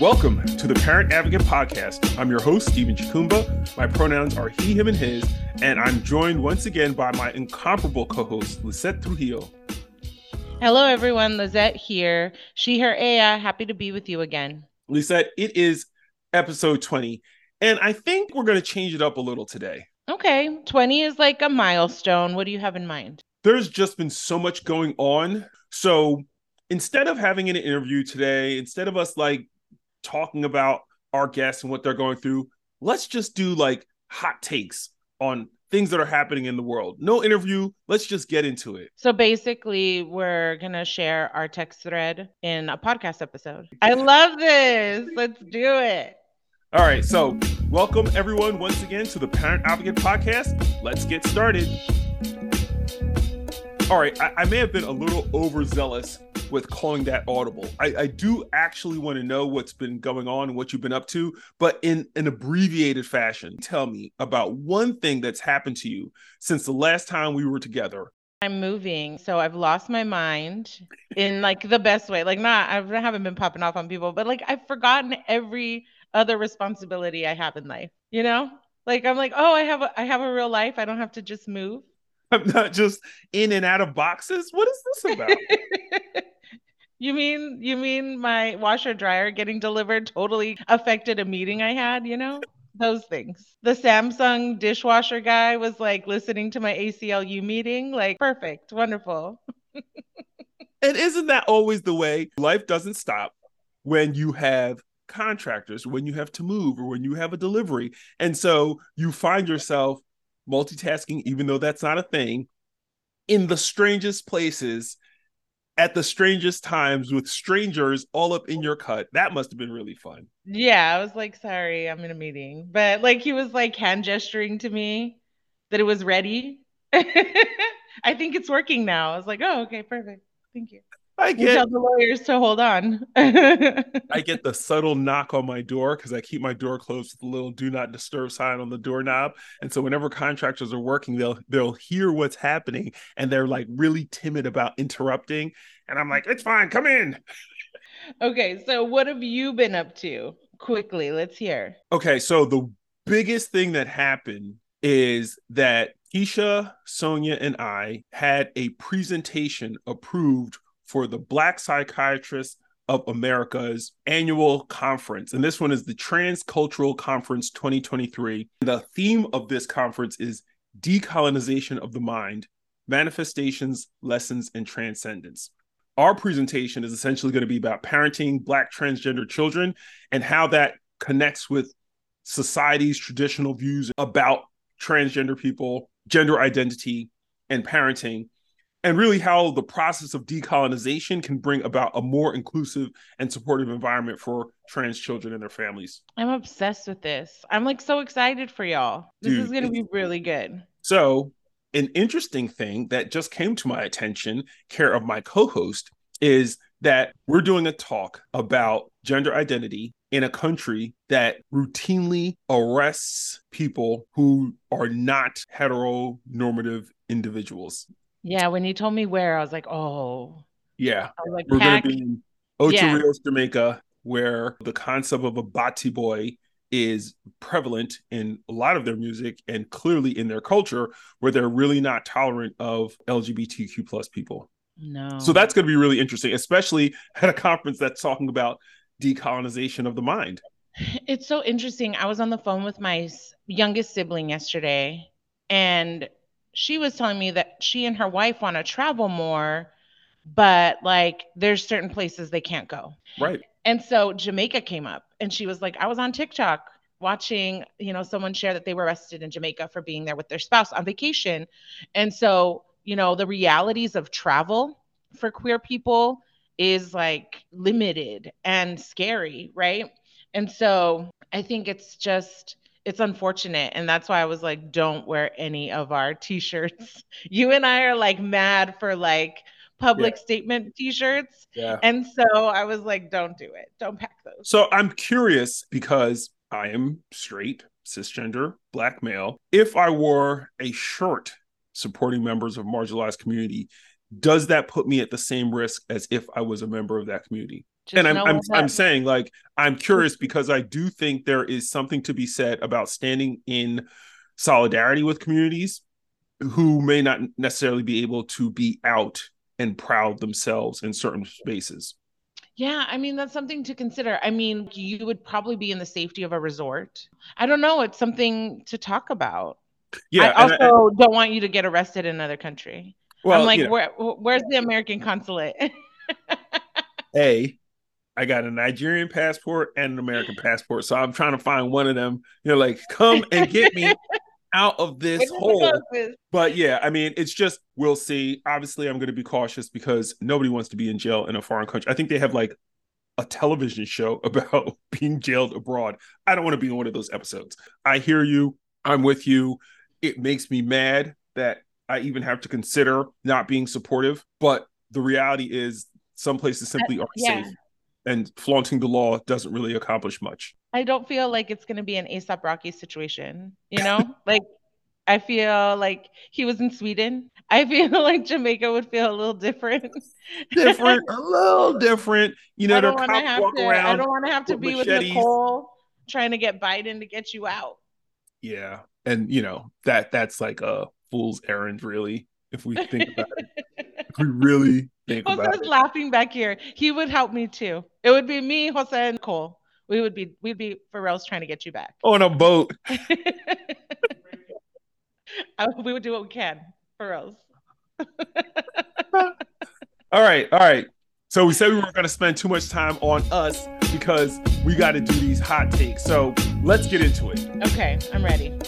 Welcome to the Parent Advocate Podcast. I'm your host, Stephen Chukumba. My pronouns are he, him, and his, and I'm joined once again by my incomparable co host, Lizette Trujillo. Hello, everyone. Lizette here. She, her, Aya. Happy to be with you again. Lizette, it is episode 20, and I think we're going to change it up a little today. Okay. 20 is like a milestone. What do you have in mind? There's just been so much going on. So instead of having an interview today, instead of us like talking about our guests and what they're going through, let's just do like hot takes on things that are happening in the world. No interview. Let's just get into it. So basically, we're going to share our text thread in a podcast episode. I love this. Let's do it. All right. So, welcome everyone once again to the Parent Advocate Podcast. Let's get started. All right. I, I may have been a little overzealous with calling that audible. I, I do actually want to know what's been going on and what you've been up to, but in an abbreviated fashion. Tell me about one thing that's happened to you since the last time we were together. I'm moving, so I've lost my mind in like the best way. Like, not I haven't been popping off on people, but like I've forgotten every other responsibility I have in life. You know, like I'm like, oh, I have a I have a real life. I don't have to just move. I'm not just in and out of boxes. What is this about? You mean you mean my washer dryer getting delivered totally affected a meeting I had, you know? Those things. The Samsung dishwasher guy was like listening to my ACLU meeting, like perfect, wonderful. and isn't that always the way? Life doesn't stop when you have contractors, when you have to move, or when you have a delivery. And so you find yourself multitasking, even though that's not a thing, in the strangest places at the strangest times with strangers all up in your cut. That must have been really fun. Yeah, I was like, sorry, I'm in a meeting. But like he was like hand gesturing to me that it was ready. I think it's working now. I was like, oh, okay, perfect. Thank you. I get tell the lawyers to hold on. I get the subtle knock on my door because I keep my door closed with a little "do not disturb" sign on the doorknob, and so whenever contractors are working, they'll they'll hear what's happening, and they're like really timid about interrupting, and I'm like, "It's fine, come in." Okay, so what have you been up to? Quickly, let's hear. Okay, so the biggest thing that happened is that Keisha, Sonia, and I had a presentation approved for the Black Psychiatrists of America's annual conference. And this one is the Transcultural Conference 2023. The theme of this conference is Decolonization of the Mind Manifestations, Lessons, and Transcendence. Our presentation is essentially going to be about parenting Black transgender children and how that connects with society's traditional views about transgender people, gender identity, and parenting and really how the process of decolonization can bring about a more inclusive and supportive environment for trans children and their families. I'm obsessed with this. I'm like so excited for y'all. This Dude, is going to be really good. So, an interesting thing that just came to my attention, care of my co host, is that we're doing a talk about gender identity in a country that routinely arrests people who are not heteronormative individuals. Yeah, when you told me where, I was like, oh. Yeah. like, We're going to be in Ocho yeah. Rios, Jamaica, where the concept of a bati boy is prevalent in a lot of their music and clearly in their culture, where they're really not tolerant of LGBTQ plus people. No. So that's going to be really interesting, especially at a conference that's talking about decolonization of the mind. It's so interesting. I was on the phone with my youngest sibling yesterday, and she was telling me that she and her wife want to travel more, but like there's certain places they can't go. Right. And so Jamaica came up and she was like, I was on TikTok watching, you know, someone share that they were arrested in Jamaica for being there with their spouse on vacation. And so, you know, the realities of travel for queer people is like limited and scary, right? And so I think it's just it's unfortunate. And that's why i was like don't wear any of our t-shirts. You and i are like mad for like public yeah. statement t-shirts. Yeah. And so i was like don't do it. Don't pack those. So i'm curious because i am straight cisgender black male. If i wore a shirt supporting members of marginalized community does that put me at the same risk as if i was a member of that community Just and I'm I'm, I'm saying like I'm curious mm-hmm. because I do think there is something to be said about standing in solidarity with communities who may not necessarily be able to be out and proud themselves in certain spaces. Yeah, I mean that's something to consider. I mean, you would probably be in the safety of a resort. I don't know. It's something to talk about. Yeah, I and I- also don't want you to get arrested in another country. well, I'm like, know, where, where's the American consulate? a I got a Nigerian passport and an American passport, so I'm trying to find one of them. You know, like come and get me out of this Which is the hole. But yeah, I mean, it's just we'll see. Obviously, I'm going to be cautious because nobody wants to be in jail in a foreign country. I think they have like a television show about being jailed abroad. I don't want to be in one of those episodes. I hear you. I'm with you. It makes me mad that I even have to consider not being supportive. But the reality is, some places simply aren't yeah. safe, and flaunting the law doesn't really accomplish much. I don't feel like it's gonna be an ASAP Rocky situation, you know? like I feel like he was in Sweden. I feel like Jamaica would feel a little different. Different, a little different. You know, I don't want to have to. around. I don't want to have to with be with machetes. Nicole trying to get Biden to get you out. Yeah. And you know, that that's like a fool's errand, really, if we think about it. If we really think Jose's laughing back here. He would help me too. It would be me, Jose, and Nicole. We would be we'd be Pharrell's trying to get you back. On a boat. I- uh, we would do what we can, Pharrell's. All right, all right. So we said we weren't gonna spend too much time on us because we gotta do these hot takes. So let's get into it. Okay, I'm ready.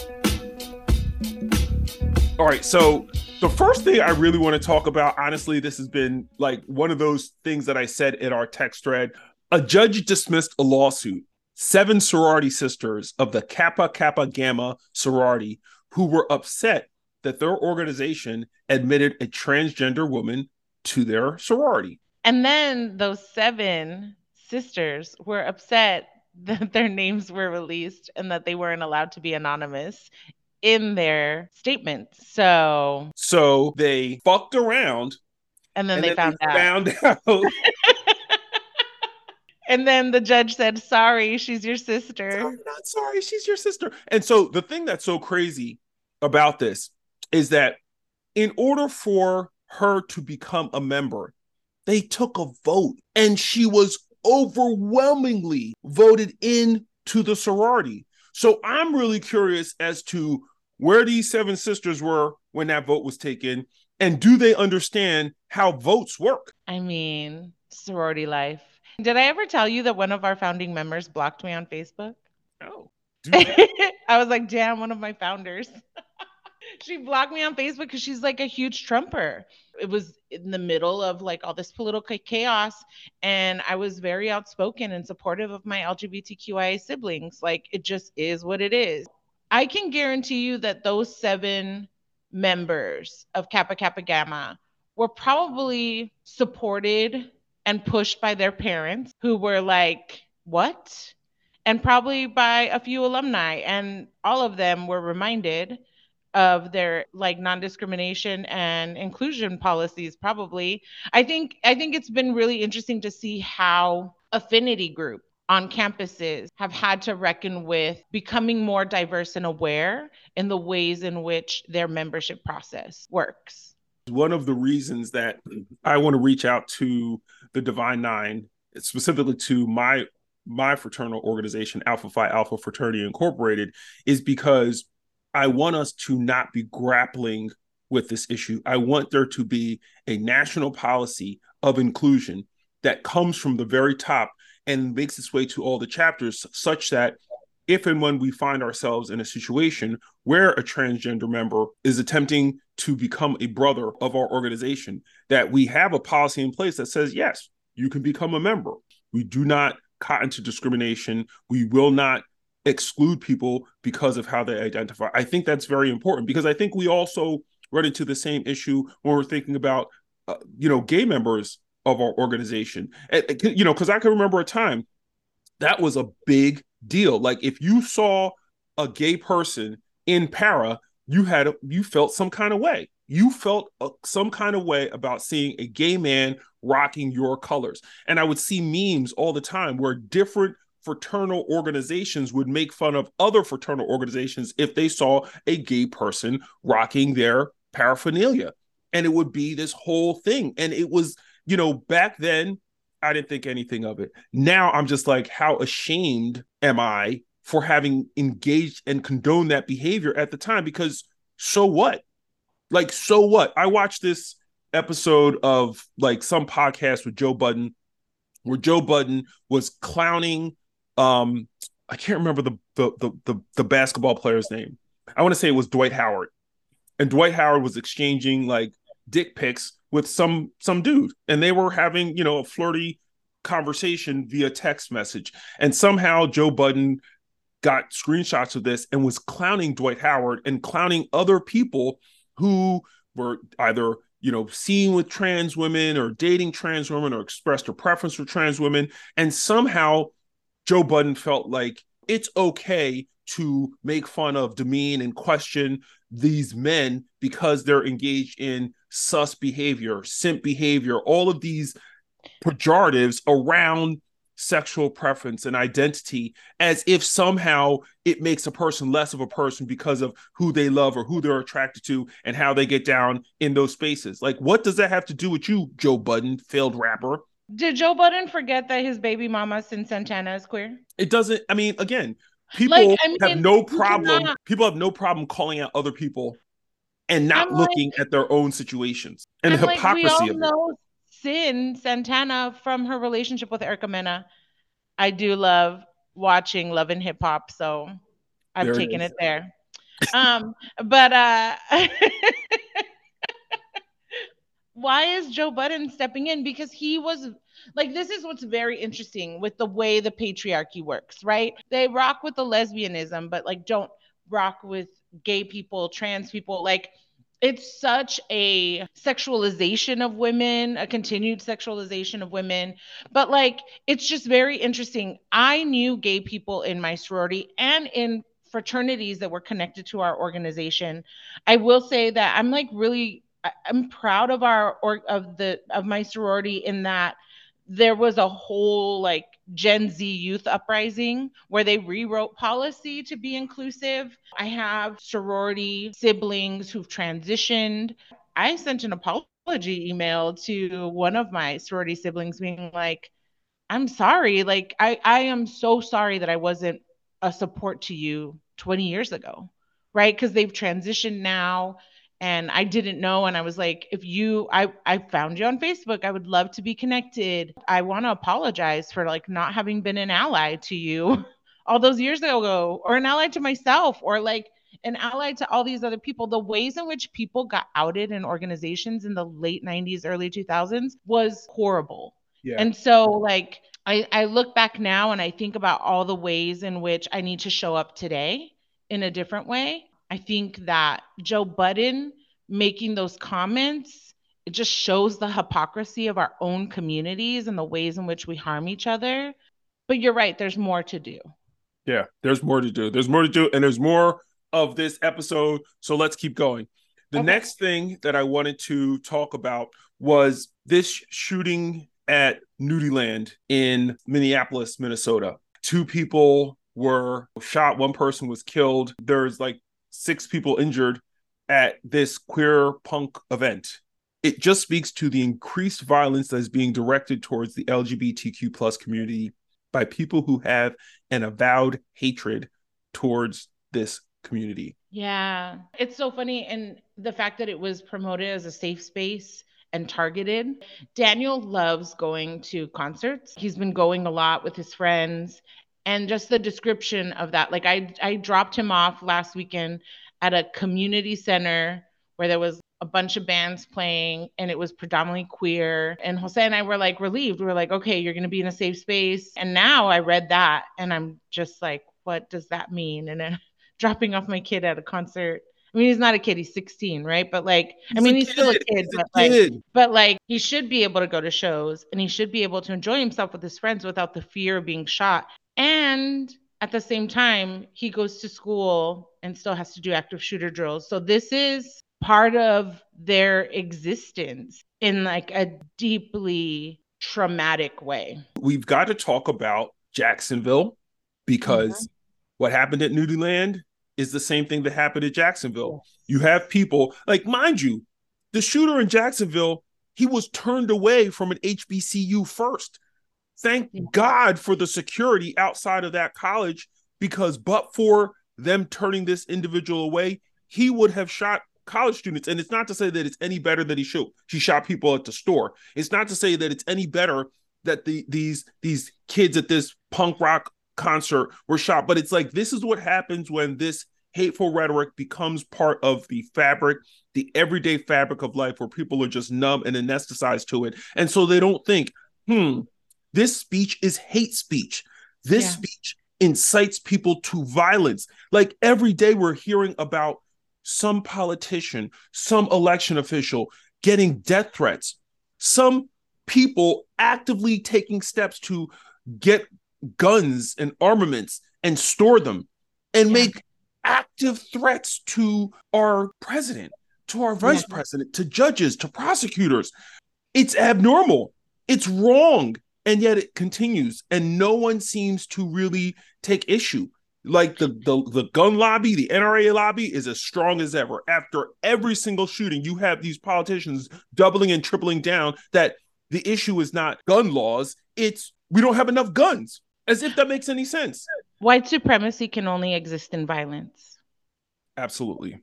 All right, so the first thing I really want to talk about, honestly, this has been like one of those things that I said in our text thread. A judge dismissed a lawsuit. Seven sorority sisters of the Kappa Kappa Gamma sorority who were upset that their organization admitted a transgender woman to their sorority. And then those seven sisters were upset that their names were released and that they weren't allowed to be anonymous in their statements. So, So they fucked around and then and they then found they out. found out. And then the judge said, "Sorry, she's your sister." I'm not sorry, she's your sister. And so the thing that's so crazy about this is that in order for her to become a member, they took a vote and she was overwhelmingly voted in to the sorority. So I'm really curious as to where these seven sisters were when that vote was taken and do they understand how votes work? I mean, sorority life. Did I ever tell you that one of our founding members blocked me on Facebook? No. Do? I was like, damn, one of my founders. she blocked me on Facebook because she's like a huge Trumper. It was in the middle of like all this political chaos, and I was very outspoken and supportive of my LGBTQIA siblings. Like, it just is what it is. I can guarantee you that those seven members of Kappa Kappa Gamma were probably supported and pushed by their parents who were like, what? and probably by a few alumni and all of them were reminded of their like non-discrimination and inclusion policies probably i think i think it's been really interesting to see how affinity group on campuses have had to reckon with becoming more diverse and aware in the ways in which their membership process works one of the reasons that I want to reach out to the Divine Nine, specifically to my my fraternal organization, Alpha Phi Alpha Fraternity Incorporated, is because I want us to not be grappling with this issue. I want there to be a national policy of inclusion that comes from the very top and makes its way to all the chapters, such that if and when we find ourselves in a situation where a transgender member is attempting to become a brother of our organization, that we have a policy in place that says, yes, you can become a member. We do not cotton to discrimination. We will not exclude people because of how they identify. I think that's very important because I think we also run into the same issue when we're thinking about, uh, you know, gay members of our organization. You know, because I can remember a time that was a big deal. Like if you saw a gay person in para, you had you felt some kind of way. you felt a, some kind of way about seeing a gay man rocking your colors. And I would see memes all the time where different fraternal organizations would make fun of other fraternal organizations if they saw a gay person rocking their paraphernalia. And it would be this whole thing. And it was, you know, back then, I didn't think anything of it. Now I'm just like, how ashamed am I for having engaged and condoned that behavior at the time? Because so what? Like, so what? I watched this episode of like some podcast with Joe Budden where Joe Budden was clowning um I can't remember the the the the, the basketball player's name. I want to say it was Dwight Howard. And Dwight Howard was exchanging like dick pics with some some dude and they were having, you know, a flirty conversation via text message. And somehow Joe Budden got screenshots of this and was clowning Dwight Howard and clowning other people who were either you know seen with trans women or dating trans women or expressed a preference for trans women and somehow joe budden felt like it's okay to make fun of demean and question these men because they're engaged in sus behavior simp behavior all of these pejoratives around sexual preference and identity as if somehow it makes a person less of a person because of who they love or who they're attracted to and how they get down in those spaces. Like, what does that have to do with you, Joe Budden, failed rapper? Did Joe Budden forget that his baby mama Cyn Santana is queer? It doesn't, I mean, again, people like, I mean, have no problem, cannot... people have no problem calling out other people and not I'm looking like, at their own situations and the hypocrisy like, of it. Cyn Santana from her relationship with Erica Mena. I do love watching Love and Hip Hop, so I've there taken it, it there. um, but uh why is Joe Budden stepping in? Because he was like, this is what's very interesting with the way the patriarchy works, right? They rock with the lesbianism, but like don't rock with gay people, trans people. Like it's such a sexualization of women, a continued sexualization of women. But like, it's just very interesting. I knew gay people in my sorority and in fraternities that were connected to our organization. I will say that I'm like really, I'm proud of our or of the of my sorority in that there was a whole like Gen Z youth uprising where they rewrote policy to be inclusive. I have sorority siblings who've transitioned. I sent an apology email to one of my sorority siblings being like, I'm sorry. Like, I, I am so sorry that I wasn't a support to you 20 years ago, right? Because they've transitioned now and I didn't know. And I was like, if you, I, I found you on Facebook. I would love to be connected. I want to apologize for like not having been an ally to you all those years ago, or an ally to myself, or like an ally to all these other people. The ways in which people got outed in organizations in the late 90s, early 2000s was horrible. Yeah. And so, like, I, I look back now and I think about all the ways in which I need to show up today in a different way I think that Joe Budden making those comments, it just shows the hypocrisy of our own communities and the ways in which we harm each other. But you're right, there's more to do. Yeah, there's more to do. There's more to do, and there's more of this episode. So let's keep going. The okay. next thing that I wanted to talk about was this shooting at Nudieland in Minneapolis, Minnesota. Two people were shot, one person was killed. There's like six people injured at this queer punk event. It just speaks to the increased violence that is being directed towards the LGBTQ plus community by people who have an avowed hatred towards this community. Yeah. It's so funny. And the fact that it was promoted as a safe space and targeted. Daniel loves going to concerts. He's been going a lot with his friends and just the description of that like i i dropped him off last weekend at a community center where there was a bunch of bands playing and it was predominantly queer and jose and i were like relieved we were like okay you're going to be in a safe space and now i read that and i'm just like what does that mean and then dropping off my kid at a concert I mean, he's not a kid; he's 16, right? But like, he's I mean, he's kid. still a kid, he's but a like, kid. but like, he should be able to go to shows and he should be able to enjoy himself with his friends without the fear of being shot. And at the same time, he goes to school and still has to do active shooter drills. So this is part of their existence in like a deeply traumatic way. We've got to talk about Jacksonville because mm-hmm. what happened at Nudieland is the same thing that happened at Jacksonville. You have people like, mind you, the shooter in Jacksonville, he was turned away from an HBCU first. Thank yeah. God for the security outside of that college because, but for them turning this individual away, he would have shot college students. And it's not to say that it's any better that he shot he shot people at the store. It's not to say that it's any better that the these these kids at this punk rock concert were shot, but it's like this is what happens when this hateful rhetoric becomes part of the fabric, the everyday fabric of life where people are just numb and anesthetized to it. And so they don't think, hmm, this speech is hate speech. This yeah. speech incites people to violence. Like every day we're hearing about some politician, some election official getting death threats, some people actively taking steps to get guns and armaments and store them and yeah. make active threats to our president, to our vice yeah. president, to judges, to prosecutors. It's abnormal. It's wrong. And yet it continues. And no one seems to really take issue like the, the the gun lobby, the NRA lobby is as strong as ever. After every single shooting, you have these politicians doubling and tripling down that the issue is not gun laws, it's we don't have enough guns. As if that makes any sense. White supremacy can only exist in violence. Absolutely.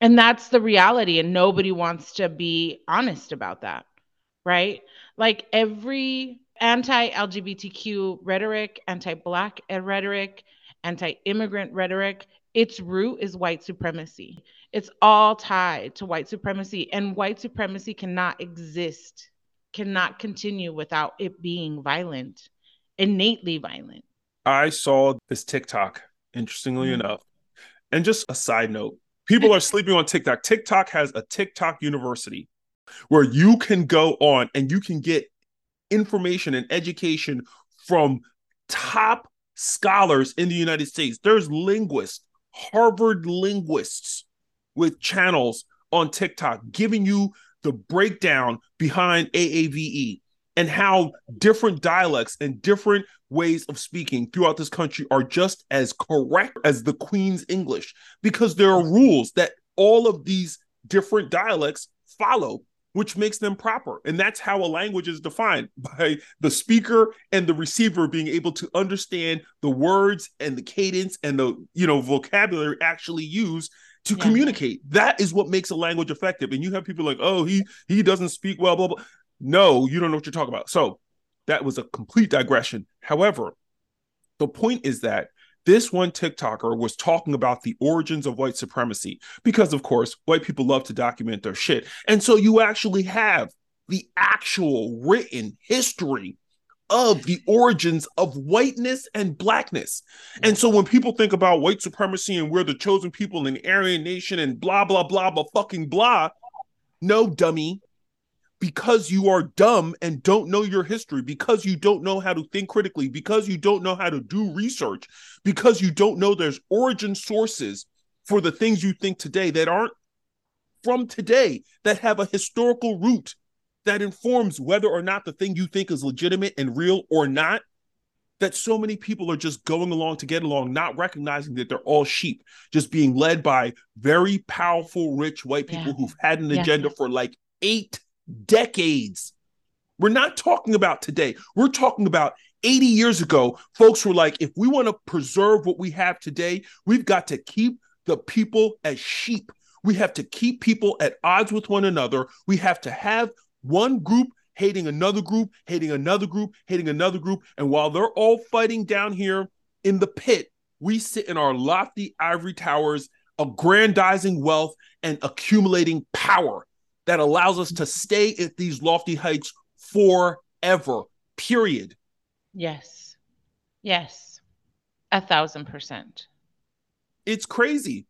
And that's the reality and nobody wants to be honest about that. Right? Like every anti-LGBTQ rhetoric, anti-black rhetoric, anti immigrant rhetoric, its root is white supremacy. It's all tied to white supremacy, and white supremacy cannot exist, cannot continue without it being violent, innately violent. I saw this TikTok, interestingly mm-hmm. enough. And just a side note people are sleeping on TikTok. TikTok has a TikTok university where you can go on and you can get information and education from top scholars in the United States. There's linguists, Harvard linguists with channels on TikTok giving you the breakdown behind AAVE and how different dialects and different ways of speaking throughout this country are just as correct as the Queen's English because there are rules that all of these different dialects follow which makes them proper. And that's how a language is defined by the speaker and the receiver being able to understand the words and the cadence and the you know vocabulary actually used to yeah. communicate. That is what makes a language effective. And you have people like, oh, he he doesn't speak well, blah blah. No, you don't know what you're talking about. So that was a complete digression. However, the point is that this one TikToker was talking about the origins of white supremacy because, of course, white people love to document their shit. And so you actually have the actual written history of the origins of whiteness and blackness. And so when people think about white supremacy and we're the chosen people in Aryan nation and blah, blah, blah, blah, fucking blah, no, dummy because you are dumb and don't know your history, because you don't know how to think critically, because you don't know how to do research, because you don't know there's origin sources for the things you think today that aren't from today, that have a historical root that informs whether or not the thing you think is legitimate and real or not. That so many people are just going along to get along, not recognizing that they're all sheep, just being led by very powerful, rich white people yeah. who've had an yeah. agenda for like eight decades. We're not talking about today. We're talking about 80 years ago. Folks were like, if we want to preserve what we have today, we've got to keep the people as sheep. We have to keep people at odds with one another. We have to have one group hating another group, hating another group, hating another group. And while they're all fighting down here in the pit, we sit in our lofty ivory towers, aggrandizing wealth and accumulating power that allows us to stay at these lofty heights forever, period. Yes. Yes. A thousand percent. It's crazy.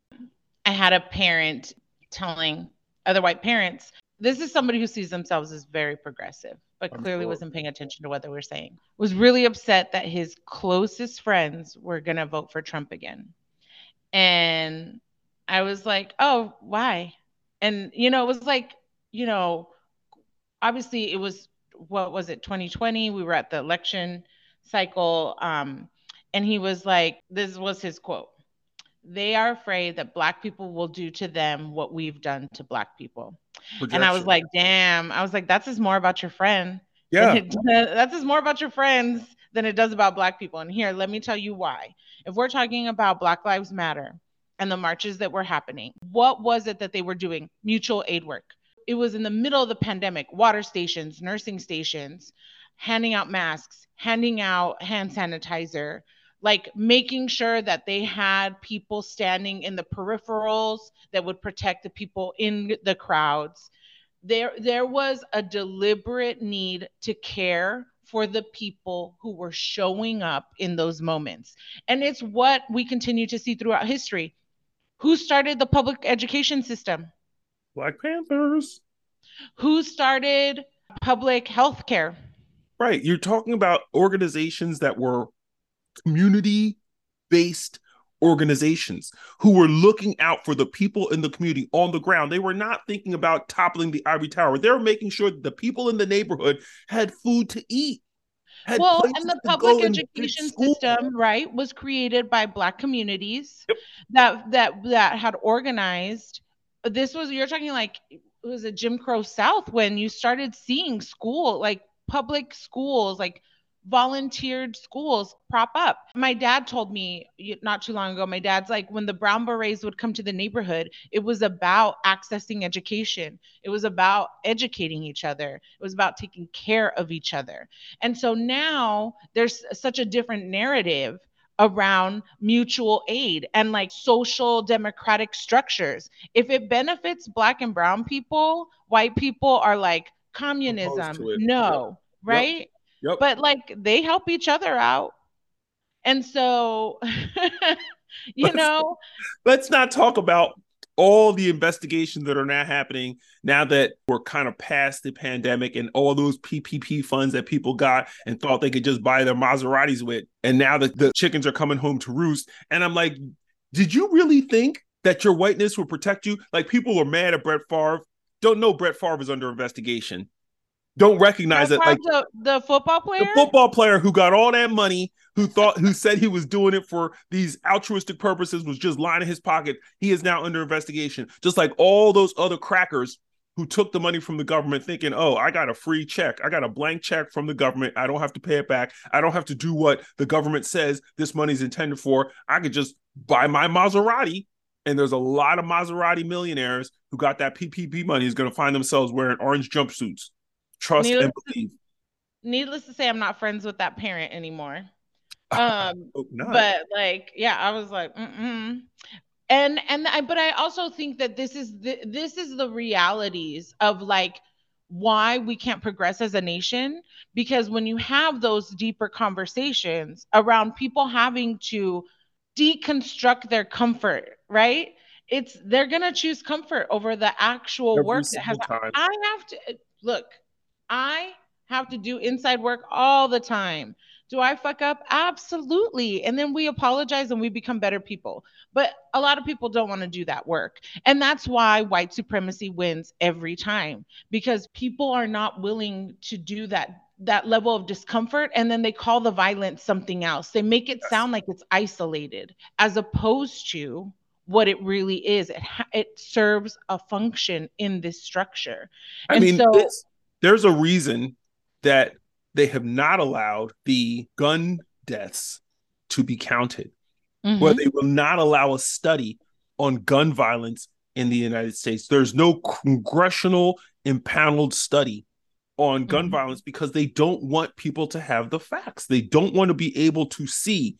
I had a parent telling other white parents, this is somebody who sees themselves as very progressive, but I'm clearly sure. wasn't paying attention to what they were saying. Was really upset that his closest friends were going to vote for Trump again. And I was like, oh, why? And, you know, it was like, you know, obviously it was, what was it, 2020? We were at the election cycle. Um, and he was like, this was his quote they are afraid that black people will do to them what we've done to black people. Projection. And I was like, damn. I was like, that's just more about your friend. Yeah. It, that's just more about your friends than it does about black people. And here, let me tell you why. If we're talking about Black Lives Matter and the marches that were happening, what was it that they were doing? Mutual aid work. It was in the middle of the pandemic, water stations, nursing stations, handing out masks, handing out hand sanitizer, like making sure that they had people standing in the peripherals that would protect the people in the crowds. There, there was a deliberate need to care for the people who were showing up in those moments. And it's what we continue to see throughout history. Who started the public education system? Black Panthers. Who started public health care? Right. You're talking about organizations that were community based organizations who were looking out for the people in the community on the ground. They were not thinking about toppling the ivory tower. They were making sure that the people in the neighborhood had food to eat. Well, and the public education system, right, was created by black communities yep. that that that had organized. This was you're talking like it was a Jim Crow South when you started seeing school like public schools like volunteered schools prop up. My dad told me not too long ago, my dad's like, when the Brown Berets would come to the neighborhood, it was about accessing education, it was about educating each other, it was about taking care of each other. And so now there's such a different narrative around mutual aid and like social democratic structures. If it benefits Black and Brown people, white people are like, communism, no, yep. right? Yep Yep. But like they help each other out. And so, you let's, know, let's not talk about all the investigations that are now happening now that we're kind of past the pandemic and all those PPP funds that people got and thought they could just buy their Maseratis with. And now that the chickens are coming home to roost. And I'm like, did you really think that your whiteness would protect you? Like people are mad at Brett Favre. Don't know Brett Favre is under investigation don't recognize it like the, the, football player? the football player who got all that money who thought who said he was doing it for these altruistic purposes was just lining his pocket he is now under investigation. Just like all those other crackers who took the money from the government thinking oh i got a free check. I got a blank check from the government. I don't have to pay it back. I don't have to do what the government says this money's intended for. I could just buy my maserati. And there's a lot of maserati millionaires who got that ppp money is going to find themselves wearing orange jumpsuits trust needless and believe. To, needless to say, I'm not friends with that parent anymore. Um, oh, but like, yeah, I was like, mm and and I, but I also think that this is the, this is the realities of like why we can't progress as a nation because when you have those deeper conversations around people having to deconstruct their comfort, right? It's they're gonna choose comfort over the actual Every work that has. Time. I have to look. I have to do inside work all the time. Do I fuck up? Absolutely. And then we apologize and we become better people. But a lot of people don't want to do that work. And that's why white supremacy wins every time because people are not willing to do that that level of discomfort and then they call the violence something else. They make it sound like it's isolated as opposed to what it really is. It ha- it serves a function in this structure. I and mean, so this- there's a reason that they have not allowed the gun deaths to be counted, mm-hmm. where they will not allow a study on gun violence in the United States. There's no congressional impaneled study on gun mm-hmm. violence because they don't want people to have the facts. They don't want to be able to see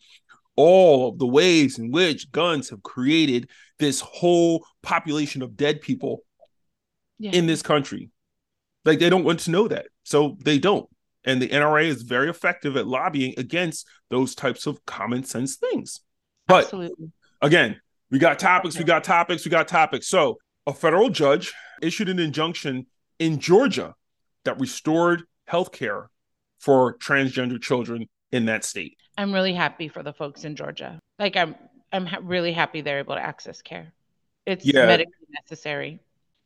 all of the ways in which guns have created this whole population of dead people yeah. in this country. Like they don't want to know that. So they don't. And the NRA is very effective at lobbying against those types of common sense things. But Absolutely. again, we got topics, we got topics, we got topics. So a federal judge issued an injunction in Georgia that restored health care for transgender children in that state. I'm really happy for the folks in Georgia. Like I'm I'm ha- really happy they're able to access care. It's yeah. medically necessary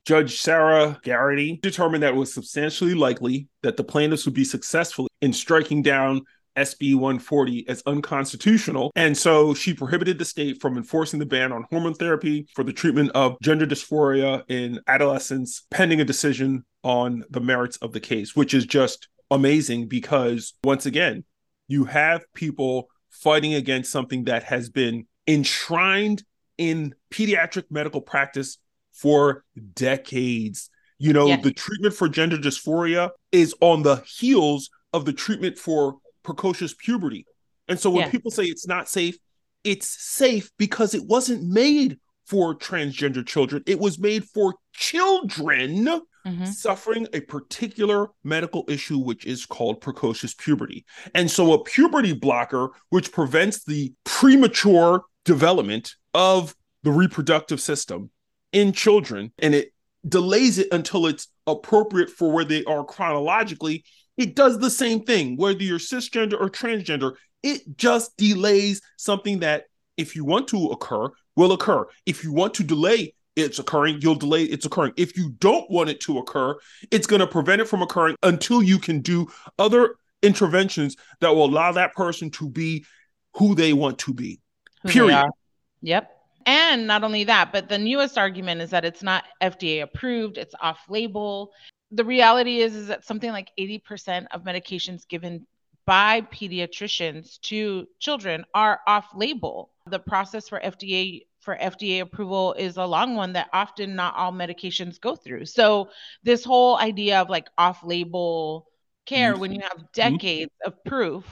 Judge Sarah Geraghty determined that it was substantially likely that the plaintiffs would be successful in striking down SB 140 as unconstitutional. And so she prohibited the state from enforcing the ban on hormone therapy for the treatment of gender dysphoria in adolescents, pending a decision on the merits of the case, which is just amazing because, once again, you have people fighting against something that has been enshrined in pediatric medical practice for decades. You know, yes. the treatment for gender dysphoria is on the heels of the treatment for precocious puberty. And so when people say it's not safe, it's safe because it wasn't made for transgender children. It was made for children mm-hmm. suffering a particular medical issue, which is called precocious puberty. And so a puberty blocker, which prevents the premature development of the reproductive system in children, and it delays it until it's appropriate for where they are chronologically it does the same thing, whether you're cisgender or transgender. It just delays something that, if you want to occur, will occur. If you want to delay it's occurring, you'll delay it's occurring. If you don't want it to occur, it's going to prevent it from occurring until you can do other interventions that will allow that person to be who they want to be. Period. Yep. And not only that, but the newest argument is that it's not FDA approved, it's off label the reality is is that something like 80% of medications given by pediatricians to children are off label. The process for FDA for FDA approval is a long one that often not all medications go through. So this whole idea of like off label care mm-hmm. when you have mm-hmm. decades mm-hmm. of proof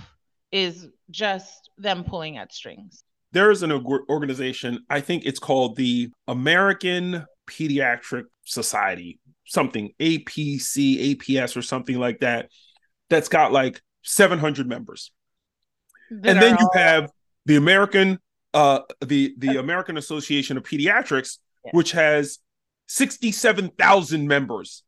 is just them pulling at strings. There is an organization, I think it's called the American Pediatric Society something APC, APS, or something like that, that's got like 700 members. That and then you all... have the American, uh, the the American Association of Pediatrics, yeah. which has 67,000 members.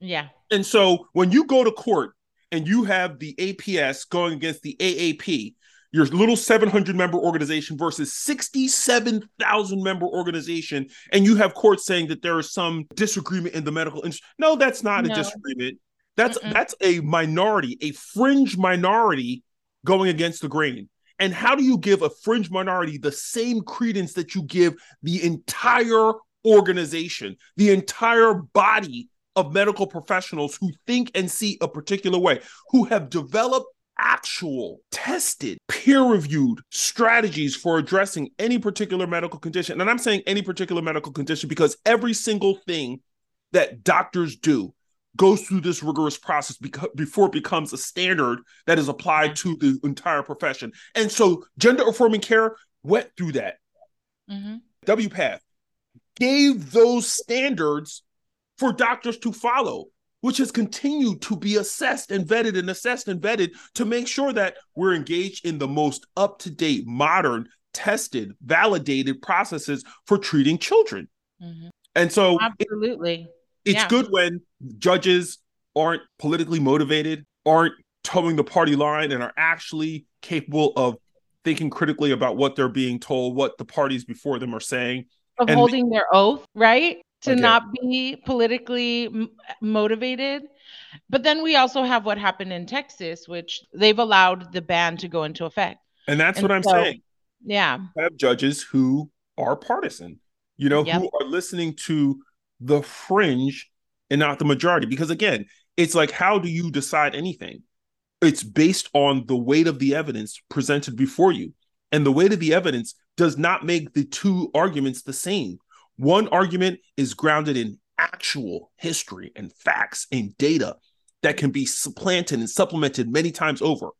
Yeah. And so when you go to court and you have the APS going against the AAP, your little 700 member organization versus 67,000 member organization, and you have courts saying that there is some disagreement in the medical industry. No, that's not no. a disagreement. That's Mm-mm. that's a minority, a fringe minority going against the grain. And how do you give a fringe minority the same credence that you give the entire organization, the entire body of medical professionals who think and see a particular way, who have developed actual, tested, peer reviewed strategies for addressing any particular medical condition. And I'm saying any particular medical condition because every single thing that doctors do goes through this rigorous process beca- before it becomes a standard that is applied to the entire profession. And so gender affirming care went through that. Mm-hmm. WPATH gave those standards for doctors to follow which has continued to be assessed and vetted and assessed and vetted to make sure that we're engaged in the most up to date, modern, tested, validated processes for treating children. Mm-hmm. And so, absolutely, it, it's yeah. good when judges aren't politically motivated, aren't toeing the party line, and are actually capable of thinking critically about what they're being told, what the parties before them are saying. Of and holding their oath, right? To okay. not be politically m- motivated. But then we also have what happened in Texas, which they've allowed the ban to go into effect. And that's and what I'm so, saying. Yeah. We have judges who are partisan, you know, yep. who are listening to the fringe and not the majority. Because again, it's like, how do you decide anything? It's based on the weight of the evidence presented before you. And the weight of the evidence does not make the two arguments the same. One argument is grounded in actual history and facts and data that can be supplanted and supplemented many times over.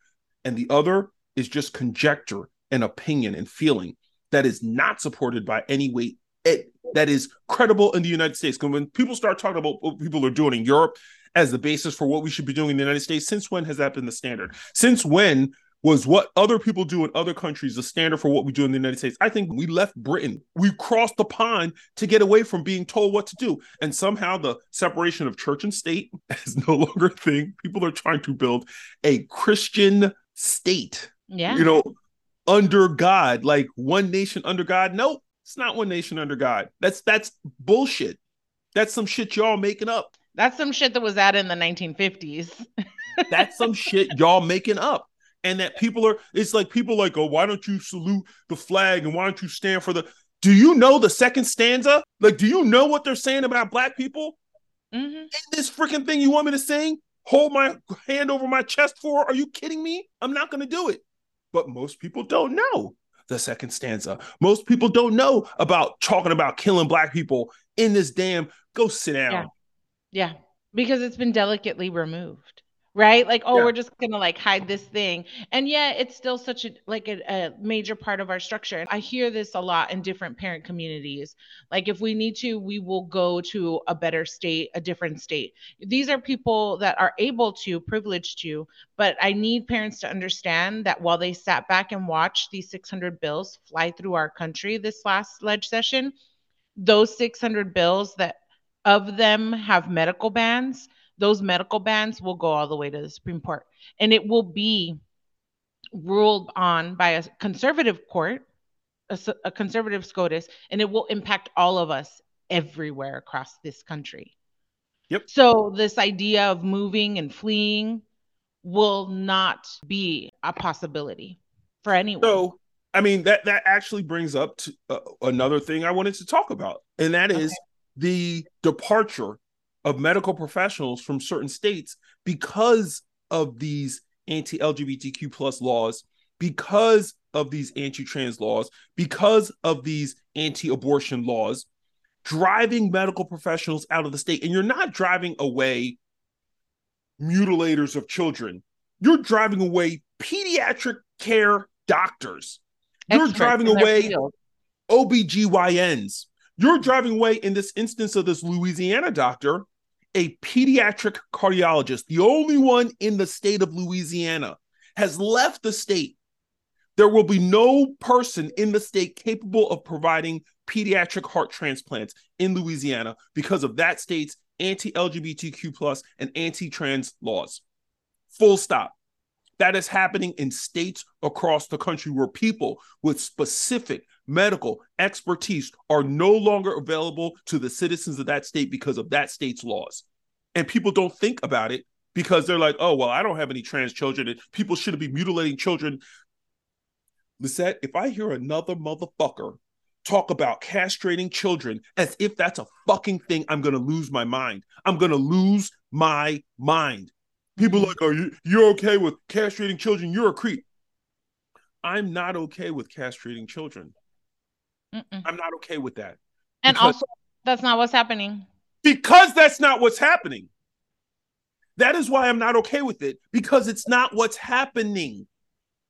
And the other is just conjecture and opinion and feeling that is not supported by any weight it, that is credible in the United States. Because when people start talking about what people are doing in Europe as the basis for what we should be doing in the United States, since when has that been the standard? Since when was what other people do in other countries the standard for what we do in the United States. I think we left Britain. We crossed the pond to get away from being told what to do. And somehow the separation of church and state is no longer a thing. People are trying to build a Christian state. Yeah. You know, under God, like one nation under God. Nope, it's not one nation under God. That's that's bullshit. That's some shit y'all making up. That's some shit that was added in the 1950s. That's some shit y'all making up. And that people are, it's like people like, oh, why don't you salute the flag and why don't you stand for the. Do you know the second stanza? Like, do you know what they're saying about black people? Mm-hmm. In this freaking thing you want me to sing? Hold my hand over my chest for? Are you kidding me? I'm not going to do it. But most people don't know the second stanza. Most people don't know about talking about killing black people in this damn. Go sit down. Yeah. Yeah, because it's been delicately removed right? Like oh Yeah. we're just gonna like hide this thing. And yet it's still such a like a, a major part of our structure. I hear this a lot in different parent communities. Like if we need to we will go to a better state a different state. These are people that are able to privileged to but i need parents to understand that while they sat back and watched these 600 bills fly through our country this last ledge session those 600 bills that of them have medical bans those medical bans will go all the way to the Supreme Court and it will be ruled on by a conservative court, a conservative SCOTUS, and it will impact all of us everywhere across this country. Yep. So, this idea of moving and fleeing will not be a possibility for anyone. So, I mean that that actually brings up to, uh, another thing I wanted to talk about, and that is Okay. the departure of medical professionals from certain states because of these anti-LGBTQ plus laws, because of these anti-trans laws, because of these anti-abortion laws, driving medical professionals out of the state. And you're not driving away mutilators of children. You're driving away pediatric care doctors. You're Experts driving away field. OBGYNs. You're driving away, in this instance of this Louisiana doctor, a pediatric cardiologist, the only one in the state of Louisiana, has left the state. There will be no person in the state capable of providing pediatric heart transplants in Louisiana because of that state's anti-LGBTQ plus and anti-trans laws. Full stop. That is happening in states across the country where people with specific medical expertise are no longer available to the citizens of that state because of that state's laws. And people don't think about it because they're like, oh, well, I don't have any trans children and people shouldn't be mutilating children. Lizette, if I hear another motherfucker talk about castrating children as if that's a fucking thing, I'm going to lose my mind. I'm going to lose my mind. People like, are you you're okay with castrating children? You're a creep. I'm not okay with castrating children. Mm-mm. I'm not okay with that And because- also, that's not what's happening. because that's not what's happening. That is why I'm not okay with it because it's not what's happening.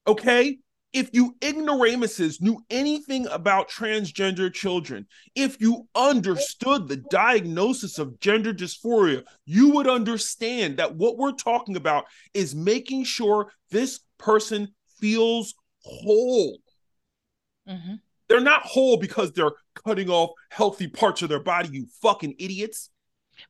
Okay? If you ignoramuses knew anything about transgender children, if you understood the diagnosis of gender dysphoria, you would understand that what we're talking about is making sure this person feels whole. Mhm. They're not whole because they're cutting off healthy parts of their body, you fucking idiots.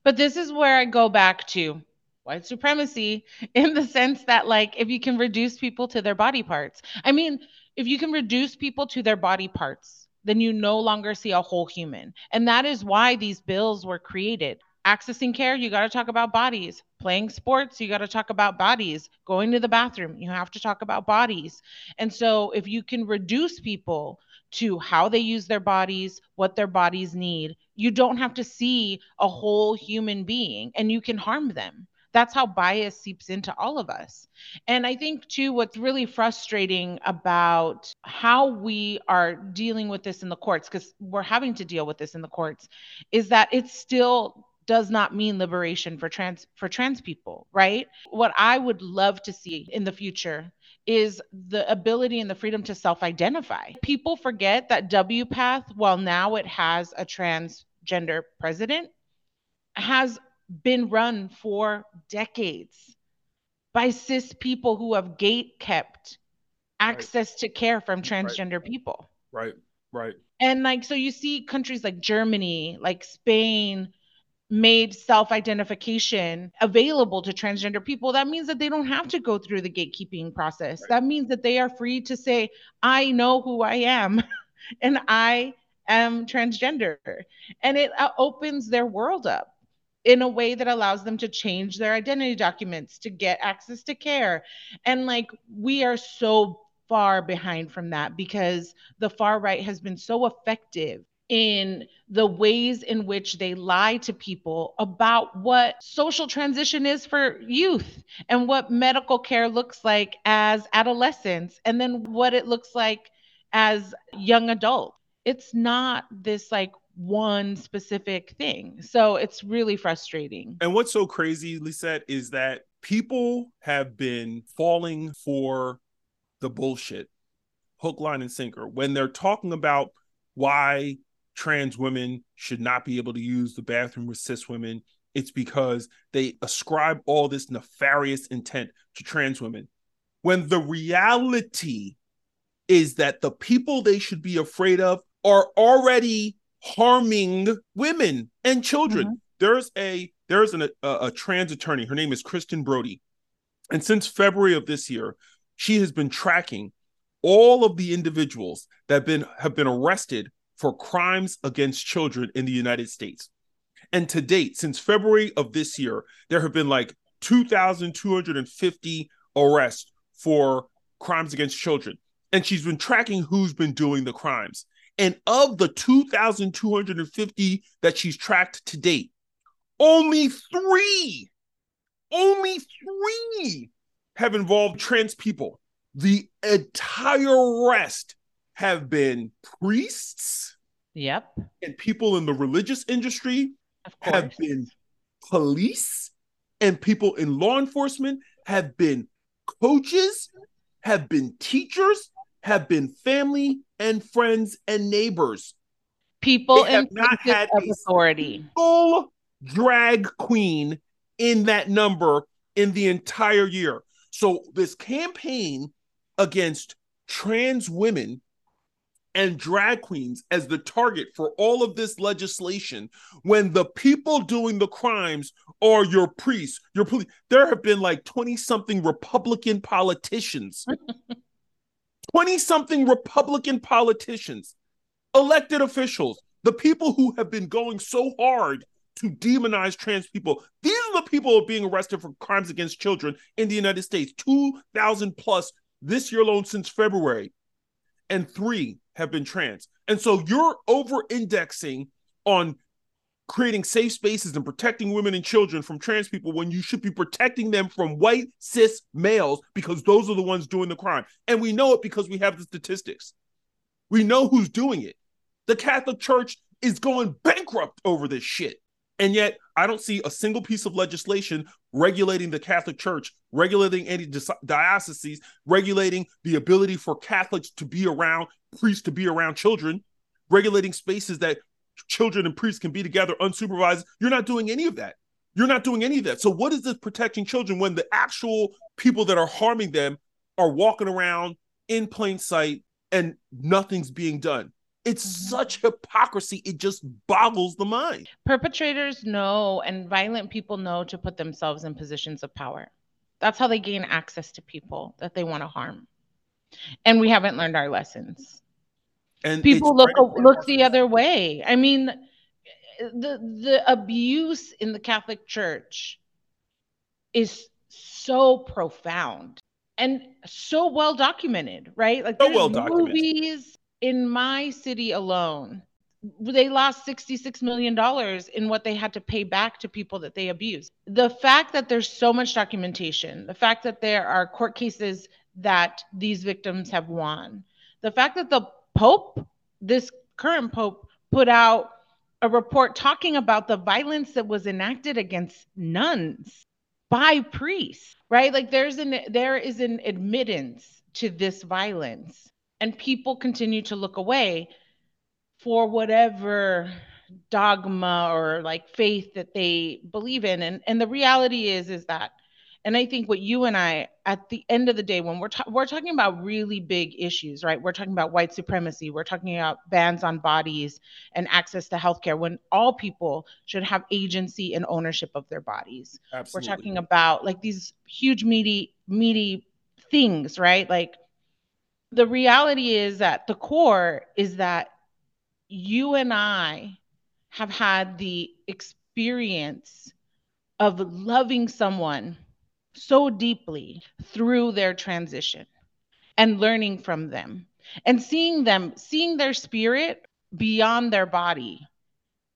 But this is where I go back to white supremacy in the sense that, like, if you can reduce people to their body parts, I mean, if you can reduce people to their body parts, then you no longer see a whole human. And that is why these bills were created. Accessing care, you got to talk about bodies. Playing sports, you got to talk about bodies. Going to the bathroom, you have to talk about bodies. And so, if you can reduce people to how they use their bodies, what their bodies need, you don't have to see a whole human being and you can harm them. That's how bias seeps into all of us. And I think, too, what's really frustrating about how we are dealing with this in the courts, because we're having to deal with this in the courts, is that it still does not mean liberation for trans for trans people right what i would love to see in the future is the ability and the freedom to self-identify people forget that wpath while now it has a transgender president has been run for decades by cis people who have gate kept access to care from transgender people. Right, right. And like, so you see countries like Germany, like Spain, made self identification available to transgender people. That means that they don't have to go through the gatekeeping process. Right. That means that they are free to say, I know who I am and I am transgender. And it uh, opens their world up in a way that allows them to change their identity documents to get access to care. And like we are so far behind from that because the far right has been so effective in the ways in which they lie to people about what social transition is for youth and what medical care looks like as adolescents and then what it looks like as young adults. It's not this like one specific thing. So it's really frustrating. And what's so crazy, Lizette, is that people have been falling for the bullshit hook, line, and sinker when they're talking about why trans women should not be able to use the bathroom with cis women. It's because they ascribe all this nefarious intent to trans women. When the reality is that the people they should be afraid of are already harming women and children. Mm-hmm. There's a there's an, a, a trans attorney. Her name is Kristen Browde, and since February of this year, she has been tracking all of the individuals that been have been arrested for crimes against children in the United States. And to date, since February of this year, there have been like 2,250 arrests for crimes against children. And she's been tracking who's been doing the crimes. And of the 2,250 that she's tracked to date, only three, only three have involved trans people. The entire rest have been priests. Yep. And people in the religious industry have been police and people in law enforcement have been coaches, have been teachers, have been family and friends and neighbors. People in not had authority. Full drag queen in that number in the entire year. So this campaign against trans women and drag queens as the target for all of this legislation when the people doing the crimes are your priests, your police. There have been like 20 something Republican politicians, 20 something Republican politicians, elected officials, the people who have been going so hard to demonize trans people. These are the people who are being arrested for crimes against children in the United States, 2,000 plus this year alone since February, and three have been trans. And so you're over indexing on creating safe spaces and protecting women and children from trans people when you should be protecting them from white cis males because those are the ones doing the crime. And we know it because we have the statistics. We know who's doing it. The Catholic Church is going bankrupt over this shit. And yet, I don't see a single piece of legislation regulating the Catholic Church, regulating any dioceses, regulating the ability for Catholics to be around, priests to be around children, regulating spaces that children and priests can be together unsupervised. You're not doing any of that. You're not doing any of that. So, what is this protecting children when the actual people that are harming them are walking around in plain sight and nothing's being done? It's such hypocrisy. It just boggles the mind. Perpetrators know and violent people know to put themselves in positions of power. That's how they gain access to people that they want to harm. And we haven't learned our lessons. And people look look the other way. I mean, the the abuse in the Catholic Church is so profound and so well documented, right? Like so well documented. movies, in my city alone, they lost $66 million in what they had to pay back to people that they abused. The fact that there's so much documentation, the fact that there are court cases that these victims have won, the fact that the Pope, this current Pope, put out a report talking about the violence that was enacted against nuns by priests, right? Like there's an there is an admittance to this violence and people continue to look away for whatever dogma or like faith that they believe in. And and the reality is is that and i think what you and i at the end of the day when we're ta- we're talking about really big issues right? We're talking about white supremacy. We're talking about bans on bodies and access to healthcare when all people should have agency and ownership of their bodies. Absolutely. we're talking about like these huge meaty meaty things right? Like the reality is that the core is that you and I have had the experience of loving someone so deeply through their transition and learning from them and seeing them, seeing their spirit beyond their body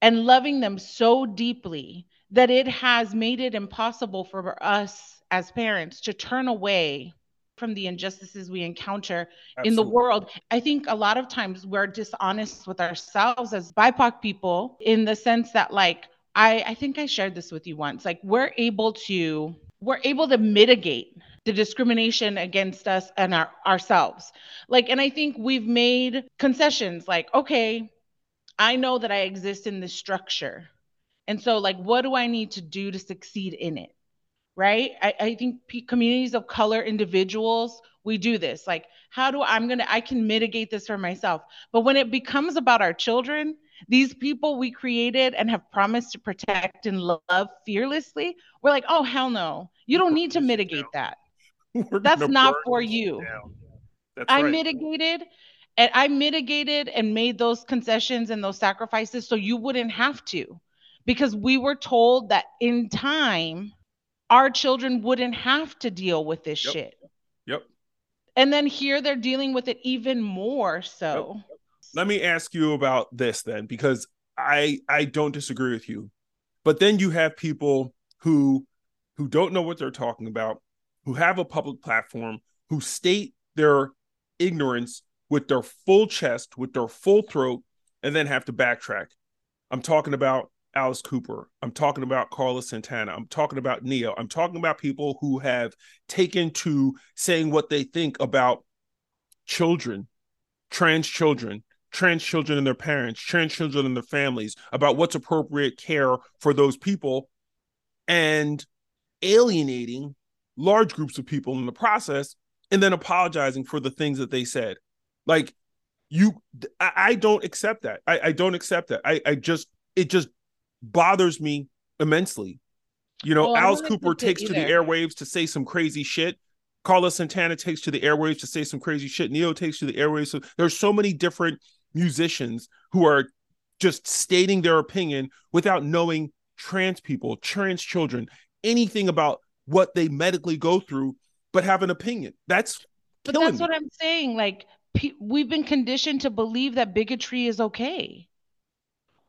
and loving them so deeply that it has made it impossible for us as parents to turn away from the injustices we encounter Absolutely. in the world. I think a lot of times we're dishonest with ourselves as BIPOC people in the sense that, like, I, I think I shared this with you once. Like, we're able to we're able to mitigate the discrimination against us and our, ourselves. Like, and I think we've made concessions like, okay, I know that I exist in this structure. And so, like, what do I need to do to succeed in it? Right. I, I think p- communities of color individuals, we do this. Like, how do I'm going to, I can mitigate this for myself. But when it becomes about our children, these people we created and have promised to protect and love fearlessly, we're like, oh, hell no. You don't need to mitigate that. That's not for you. I right. mitigated and I mitigated and made those concessions and those sacrifices so you wouldn't have to. Because we were told that in time, our children wouldn't have to deal with this yep. shit. Yep. And then here they're dealing with it even more so. Yep. Let me ask you about this then, because I I don't disagree with you. But then you have people who who don't know what they're talking about, who have a public platform, who state their ignorance with their full chest, with their full throat, and then have to backtrack. I'm talking about Alice Cooper. I'm talking about Carlos Santana. I'm talking about Ne-Yo. I'm talking about people who have taken to saying what they think about children, trans children, trans children and their parents, trans children and their families, about what's appropriate care for those people, and alienating large groups of people in the process, and then apologizing for the things that they said. Like you, I, I don't accept that. I, I don't accept that. I, I just, it just bothers me immensely. You know, oh, well, Alice Cooper takes to the airwaves to say some crazy shit. Carlos Santana takes to the airwaves to say some crazy shit. Ne-Yo takes to the airwaves. So there's so many different musicians who are just stating their opinion without knowing trans people, trans children, anything about what they medically go through, but have an opinion. That's but that's me. what I'm saying. Like pe- we've been conditioned to believe that bigotry is okay,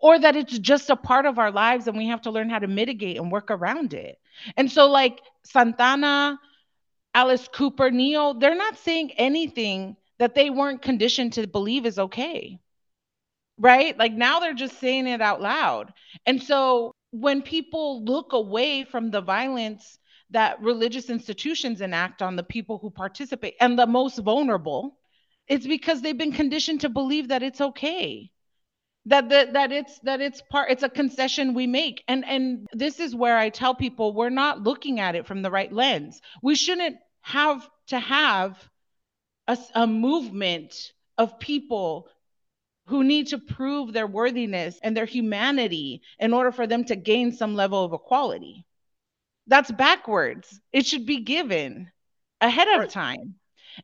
or that it's just a part of our lives, and we have to learn how to mitigate and work around it. And so, like Santana, Alice Cooper, Ne-Yo, they're not saying anything that they weren't conditioned to believe is okay. Right? Like now they're just saying it out loud. And so when people look away from the violence that religious institutions enact on the people who participate and the most vulnerable, it's because they've been conditioned to believe that it's okay that that that it's that it's part it's a concession we make and and this is where i tell people we're not looking at it from the right lens we shouldn't have to have a, a movement of people who need to prove their worthiness and their humanity in order for them to gain some level of equality. That's backwards. It should be given ahead of right. time.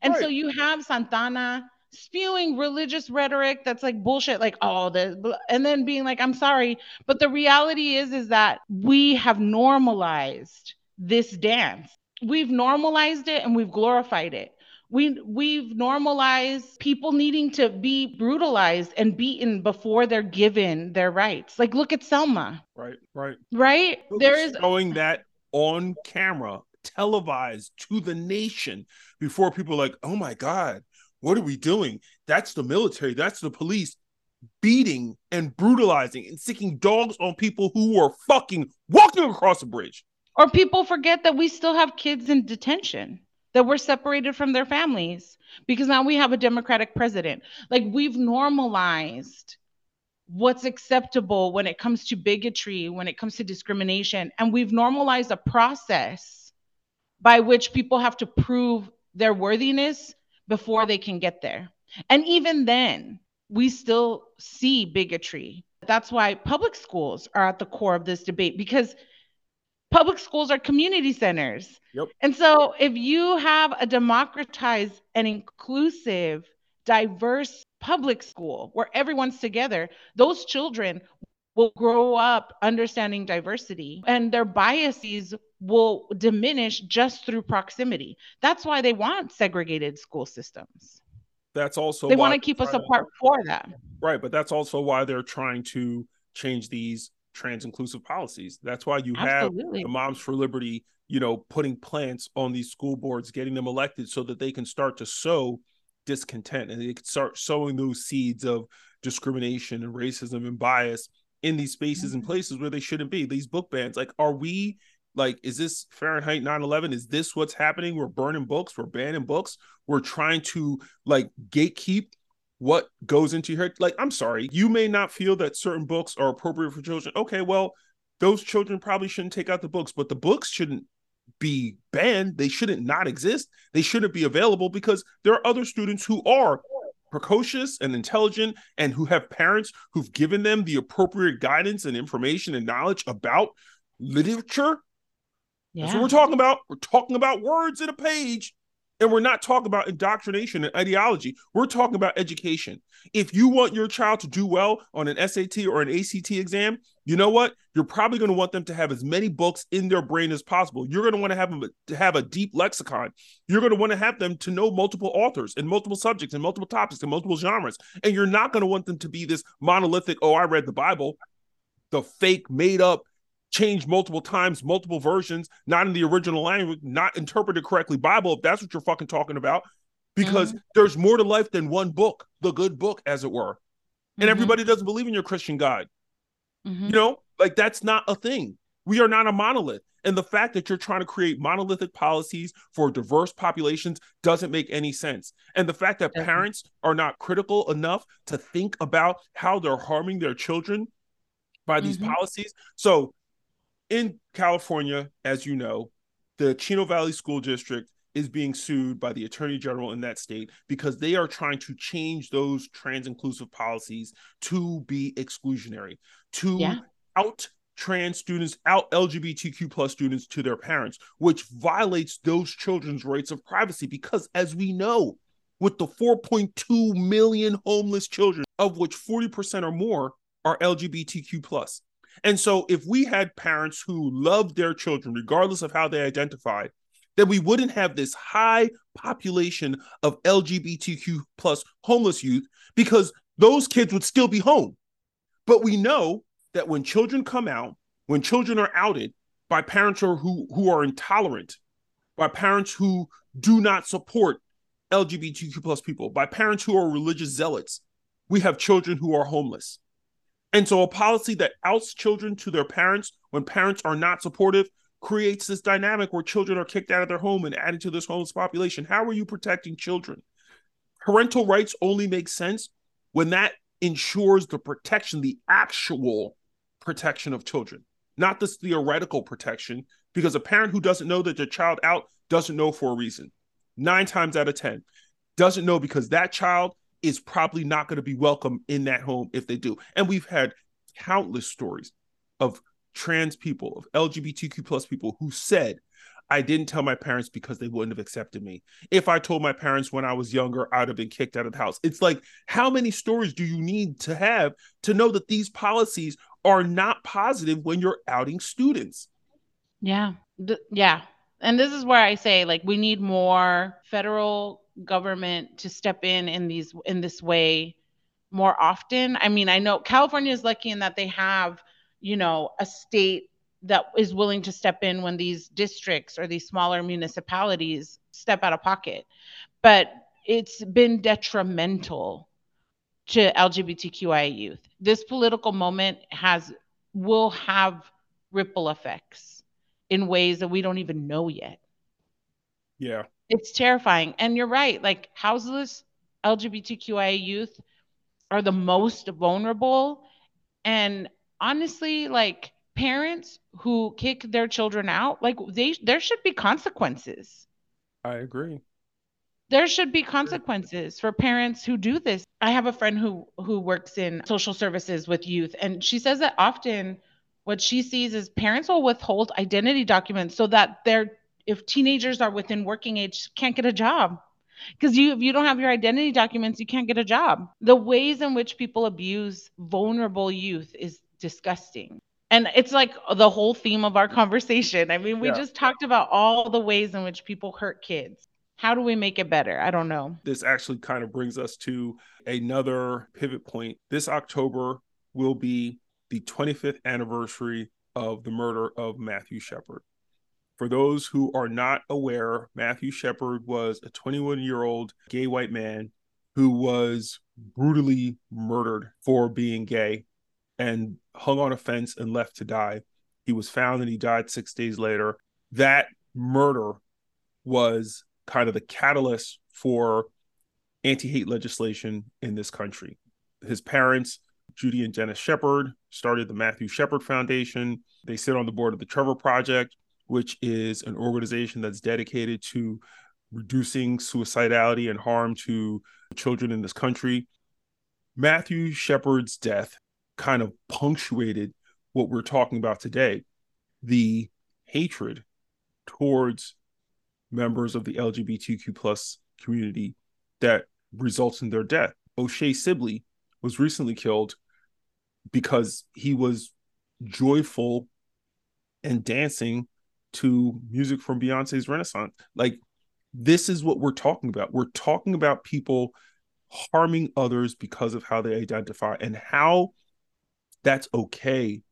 And right. so you have Santana spewing religious rhetoric that's like bullshit like oh the and then being like i'm sorry but the reality is is that we have normalized this dance we've normalized it and we've glorified it we we've normalized people needing to be brutalized and beaten before they're given their rights. Like look at Selma. Right, right. Right? There is showing that on camera, televised to the nation before people are like, "Oh my god, what are we doing? That's the military, that's the police." beating and brutalizing and sticking dogs on people who are fucking walking across a bridge. Or people forget that we still have kids in detention that were separated from their families because now we have a democratic president like we've normalized what's acceptable when it comes to bigotry when it comes to discrimination and we've normalized a process by which people have to prove their worthiness before they can get there and even then we still see bigotry that's why public schools are at the core of this debate because public schools are community centers. Yep. And so if you have a democratized and inclusive, diverse public school where everyone's together, those children will grow up understanding diversity and their biases will diminish just through proximity. That's why they want segregated school systems. That's also they want to keep us apart for that. Right, but that's also why they're trying to change these trans inclusive policies. That's why you Absolutely. have the Moms for Liberty, you know, putting plants on these school boards, getting them elected so that they can start to sow discontent and they can start sowing those seeds of discrimination and racism and bias in these spaces and mm-hmm. places where they shouldn't be. These book bans, like, are we like, is this Fahrenheit 9/11? Is this what's happening? We're burning books, we're banning books, we're trying to like gatekeep what goes into your head. Like, I'm sorry, you may not feel that certain books are appropriate for children. Okay, well, those children probably shouldn't take out the books, but the books shouldn't be banned. They shouldn't not exist. They shouldn't be available because there are other students who are precocious and intelligent and who have parents who've given them the appropriate guidance and information and knowledge about literature. Yeah. That's what we're talking about. We're talking about words in a page and we're not talking about indoctrination and ideology. We're talking about education. If you want your child to do well on an SAT or an ACT exam, you know what? You're probably going to want them to have as many books in their brain as possible. You're going to want to have them to have a deep lexicon. You're going to want to have them to know multiple authors and multiple subjects and multiple topics and multiple genres. And you're not going to want them to be this monolithic, oh, I read the Bible, the fake, made up changed multiple times, multiple versions, not in the original language, not interpreted correctly Bible, if that's what you're fucking talking about. Because mm-hmm. there's more to life than one book, the good book, as it were. And mm-hmm. everybody doesn't believe in your Christian God. Mm-hmm. You know, like that's not a thing. We are not a monolith. And the fact that you're trying to create monolithic policies for diverse populations doesn't make any sense. And the fact that parents are not critical enough to think about how they're harming their children by these mm-hmm. policies. So in California, as you know, the Chino Valley School District is being sued by the attorney general in that state because they are trying to change those trans inclusive policies to be exclusionary, to yeah. out trans students, out LGBTQ plus students to their parents, which violates those children's rights of privacy. Because as we know, with the 4.2 million homeless children, of which 40% or more are LGBTQ plus. And so if we had parents who loved their children, regardless of how they identified, then we wouldn't have this high population of LGBTQ plus homeless youth because those kids would still be home. But we know that when children come out, when children are outed by parents who, who are intolerant, by parents who do not support LGBTQ plus people, by parents who are religious zealots, we have children who are homeless. And so a policy that outs children to their parents when parents are not supportive creates this dynamic where children are kicked out of their home and added to this homeless population. How are you protecting children? Parental rights only make sense when that ensures the protection, the actual protection of children, not this theoretical protection, because a parent who doesn't know that their child out doesn't know for a reason. Nine times out of 10, doesn't know because that child is probably not going to be welcome in that home if they do. And we've had countless stories of trans people, of LGBTQ plus people who said, I didn't tell my parents because they wouldn't have accepted me. If I told my parents when I was younger, I'd have been kicked out of the house. It's like, how many stories do you need to have to know that these policies are not positive when you're outing students? Yeah. yeah. And this is where I say, like, we need more federal government to step in in these in this way more often. I mean, I know California is lucky in that they have, you know, a state that is willing to step in when these districts or these smaller municipalities step out of pocket. But it's been detrimental to LGBTQIA youth. This political moment has will have ripple effects in ways that we don't even know yet. Yeah. It's terrifying. And you're right. Like houseless LGBTQIA youth are the most vulnerable. And honestly, like parents who kick their children out, like they there should be consequences. I agree. There should be consequences for parents who do this. I have a friend who who works in social services with youth and she says that often what she sees is parents will withhold identity documents so that their if teenagers are within working age can't get a job. Because you if you don't have your identity documents you can't get a job. The ways in which people abuse vulnerable youth is disgusting. And it's like the whole theme of our conversation. I mean we yeah. just talked about all the ways in which people hurt kids. How do we make it better? I don't know. This actually kind of brings us to another pivot point. This october will be the 25th anniversary of the murder of matthew shepard for those who are not aware, Matthew Shepard was a 21 year old gay white man who was brutally murdered for being gay and hung on a fence and left to die. He was found and he died six days later. That murder was kind of the catalyst for anti hate legislation in this country. His parents, Judy and Dennis Shepard, started the Matthew Shepard Foundation. They sit on the board of the Trevor Project, which is an organization that's dedicated to reducing suicidality and harm to children in this country. Matthew Shepard's death kind of punctuated what we're talking about today the hatred towards members of the LGBTQ plus community that results in their death. O'Shea Sibley was recently killed because he was joyful and dancing to music from Beyonce's Renaissance. Like, this is what we're talking about. We're talking about people harming others because of how they identify and how that's okay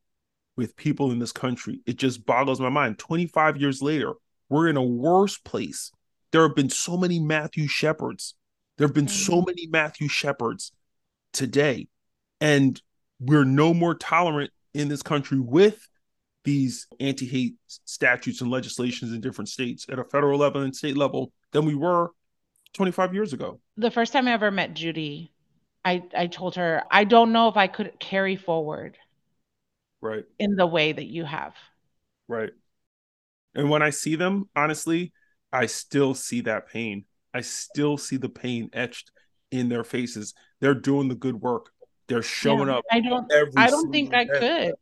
with people in this country. It just boggles my mind. 25 years later, we're in a worse place. There have been so many Matthew Shepards. There have been mm-hmm. so many Matthew Shepards today. And we're no more tolerant in this country with these anti-hate statutes and legislations in different states at a federal level and state level than we were 25 years ago. The first time I ever met Judy, I I told her I don't know if I could carry forward right in the way that you have. Right. And when I see them, honestly, I still see that pain. I still see the pain etched in their faces. They're doing the good work. They're showing yeah, up. I don't I don't think day. I could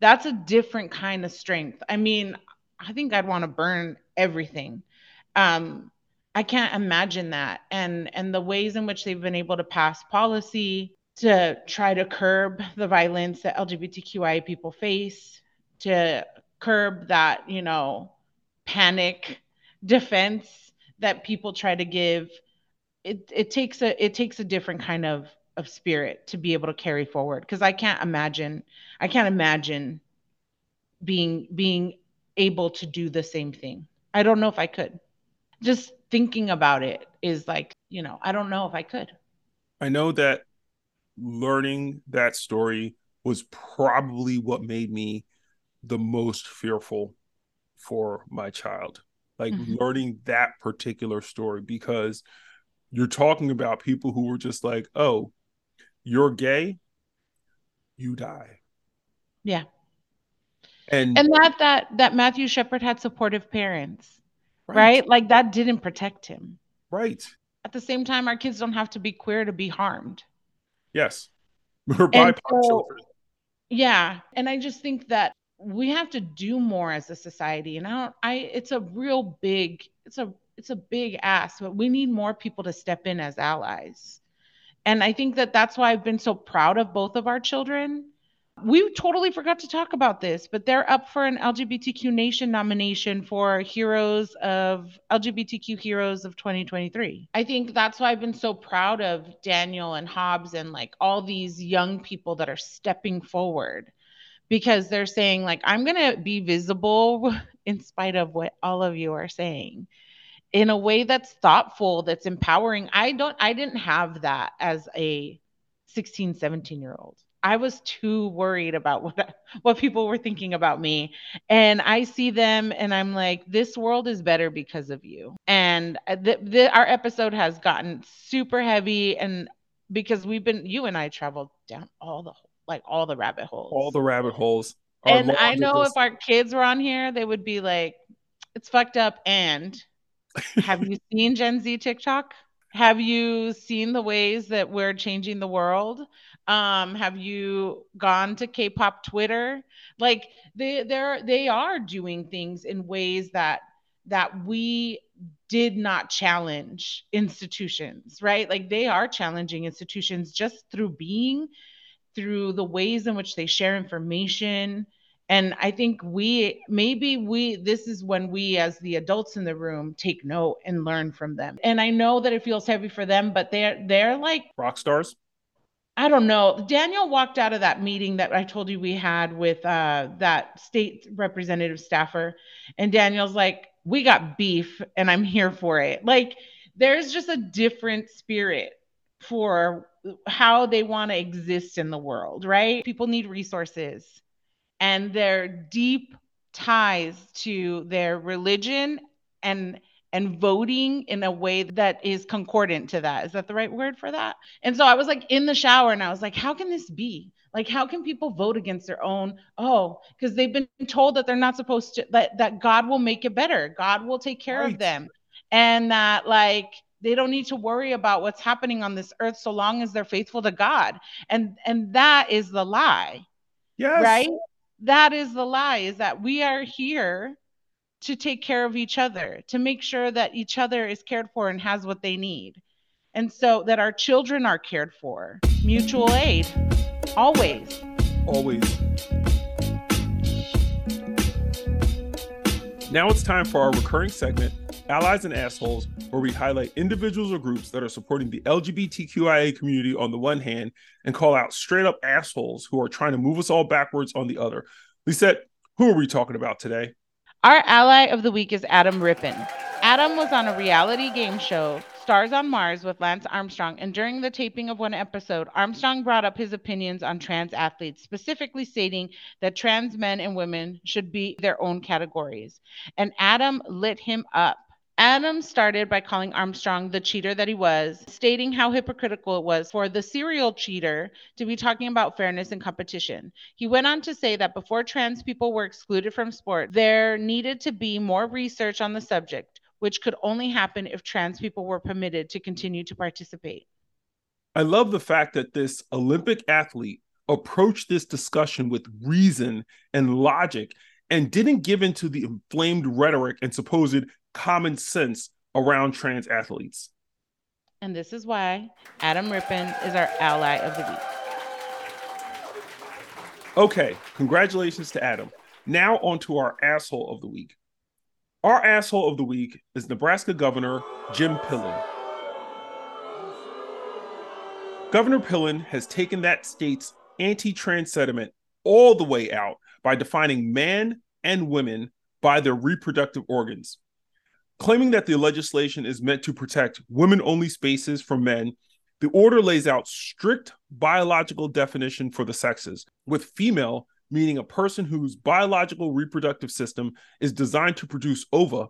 that's a different kind of strength. I mean, I think I'd want to burn everything. Um, I can't imagine that. And and the ways in which they've been able to pass policy to try to curb the violence that LGBTQI people face, to curb that, you know, panic defense that people try to give. It it takes a it takes a different kind of of spirit to be able to carry forward because I can't imagine I can't imagine being being able to do the same thing. I don't know if I could. Just thinking about it is like, you know, I don't know if I could. I know that learning that story was probably what made me the most fearful for my child. Like mm-hmm. learning that particular story because you're talking about people who were just like, "Oh, you're gay, you die. Yeah. And and that that that Matthew Shepard had supportive parents. Right. right? Like that didn't protect him. Right. At the same time, our kids don't have to be queer to be harmed. Yes. We're BIPOC so, children. Yeah. And I just think that we have to do more as a society. And I don't I it's a real big, it's a it's a big ask, but we need more people to step in as allies. And I think that that's why I've been so proud of both of our children. We totally forgot to talk about this, but they're up for an LGBTQ Nation nomination for Heroes of LGBTQ Heroes of 2023. I think that's why I've been so proud of Daniel and Hobbs and like all these young people that are stepping forward because they're saying, like, I'm going to be visible in spite of what all of you are saying in a way that's thoughtful, that's empowering. I don't I didn't have that as a 16, 17 year old. I was too worried about what what people were thinking about me. And I see them and I'm like this world is better because of you. And uh, the, the, our episode has gotten super heavy and because we've been you and I traveled down all the like all the rabbit holes. All the rabbit holes. And I know if our kids were on here, they would be like, it's fucked up and have you seen Gen Z TikTok? Have you seen the ways that we're changing the world? Um, have you gone to K-pop Twitter? Like they they're they are doing things in ways that that we did not challenge institutions, right? Like they are challenging institutions just through being, through the ways in which they share information. And I think we maybe we this is when we as the adults in the room take note and learn from them. And I know that it feels heavy for them, but they're they're like rock stars. I don't know. Daniel walked out of that meeting that I told you we had with uh, that state representative staffer, and Daniel's like, "We got beef, and I'm here for it." Like, there's just a different spirit for how they want to exist in the world, right? People need resources, and their deep ties to their religion and and voting in a way that is concordant to that. Is that the right word for that? And so I was like in the shower and I was like, how can this be? Like, how can people vote against their own? Oh, because they've been told that they're not supposed to, that, that God will make it better. God will take care right. of them. And that, like, they don't need to worry about what's happening on this earth so long as they're faithful to God. And and that is the lie. Yes. Right? That is the lie is that we are here to take care of each other, to make sure that each other is cared for and has what they need. And so that our children are cared for. Mutual aid, always. Always. Now it's time for our recurring segment, Allies and Assholes, where we highlight individuals or groups that are supporting the LGBTQIA community on the one hand and call out straight up assholes who are trying to move us all backwards on the other. Lizette, who are we talking about today? Our ally of the week is Adam Rippon. Adam was on a reality game show, Stars on Mars, with Lance Armstrong, and during the taping of one episode, Armstrong brought up his opinions on trans athletes, specifically stating that trans men and women should be their own categories. And Adam lit him up. Adam started by calling Armstrong the cheater that he was, stating how hypocritical it was for the serial cheater to be talking about fairness and competition. He went on to say that before trans people were excluded from sport, there needed to be more research on the subject, which could only happen if trans people were permitted to continue to participate. I love the fact that this Olympic athlete approached this discussion with reason and logic and didn't give in to the inflamed rhetoric and supposed common sense around trans athletes. And this is why Adam Rippon is our ally of the week. Okay, congratulations to Adam. Now on to our asshole of the week. Our asshole of the week is Nebraska Governor Jim Pillen. Governor Pillen has taken that state's anti trans sentiment all the way out by defining man and women by their reproductive organs. Claiming that the legislation is meant to protect women only spaces from men, the order lays out strict biological definition for the sexes, with female meaning a person whose biological reproductive system is designed to produce ova,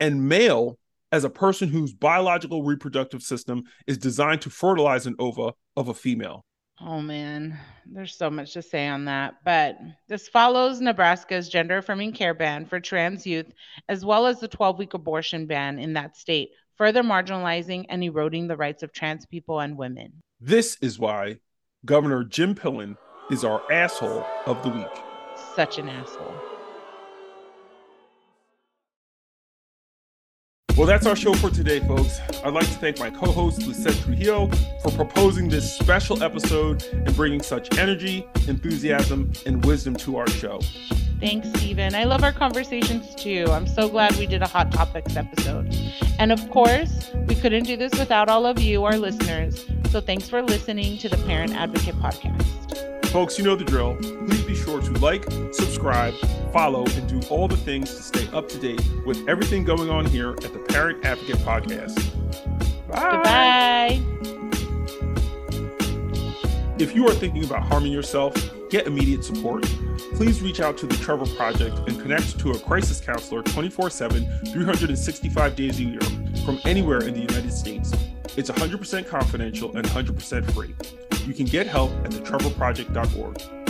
and male as a person whose biological reproductive system is designed to fertilize an ova of a female. Oh man, there's so much to say on that. But this follows Nebraska's gender affirming care ban for trans youth, as well as the 12 week abortion ban in that state, further marginalizing and eroding the rights of trans people and women. This is why Governor Jim Pillen is our asshole of the week. Such an asshole. Well, that's our show for today, folks. I'd like to thank my co host, Lizette Trujillo, for proposing this special episode and bringing such energy, enthusiasm, and wisdom to our show. Thanks, Stephen. I love our conversations too. I'm so glad we did a Hot Topics episode. And of course, we couldn't do this without all of you, our listeners. So thanks for listening to the Parent Advocate Podcast. Folks, you know the drill. Please be sure to like, subscribe, follow, and do all the things to stay up to date with everything going on here at the Parent Advocate Podcast. Bye. Goodbye. If you are thinking about harming yourself, get immediate support. Please reach out to the Trevor Project and connect to a crisis counselor 24 7, 365 days a year from anywhere in the United States. It's 100% confidential and 100% free. You can get help at thetrevorproject.org.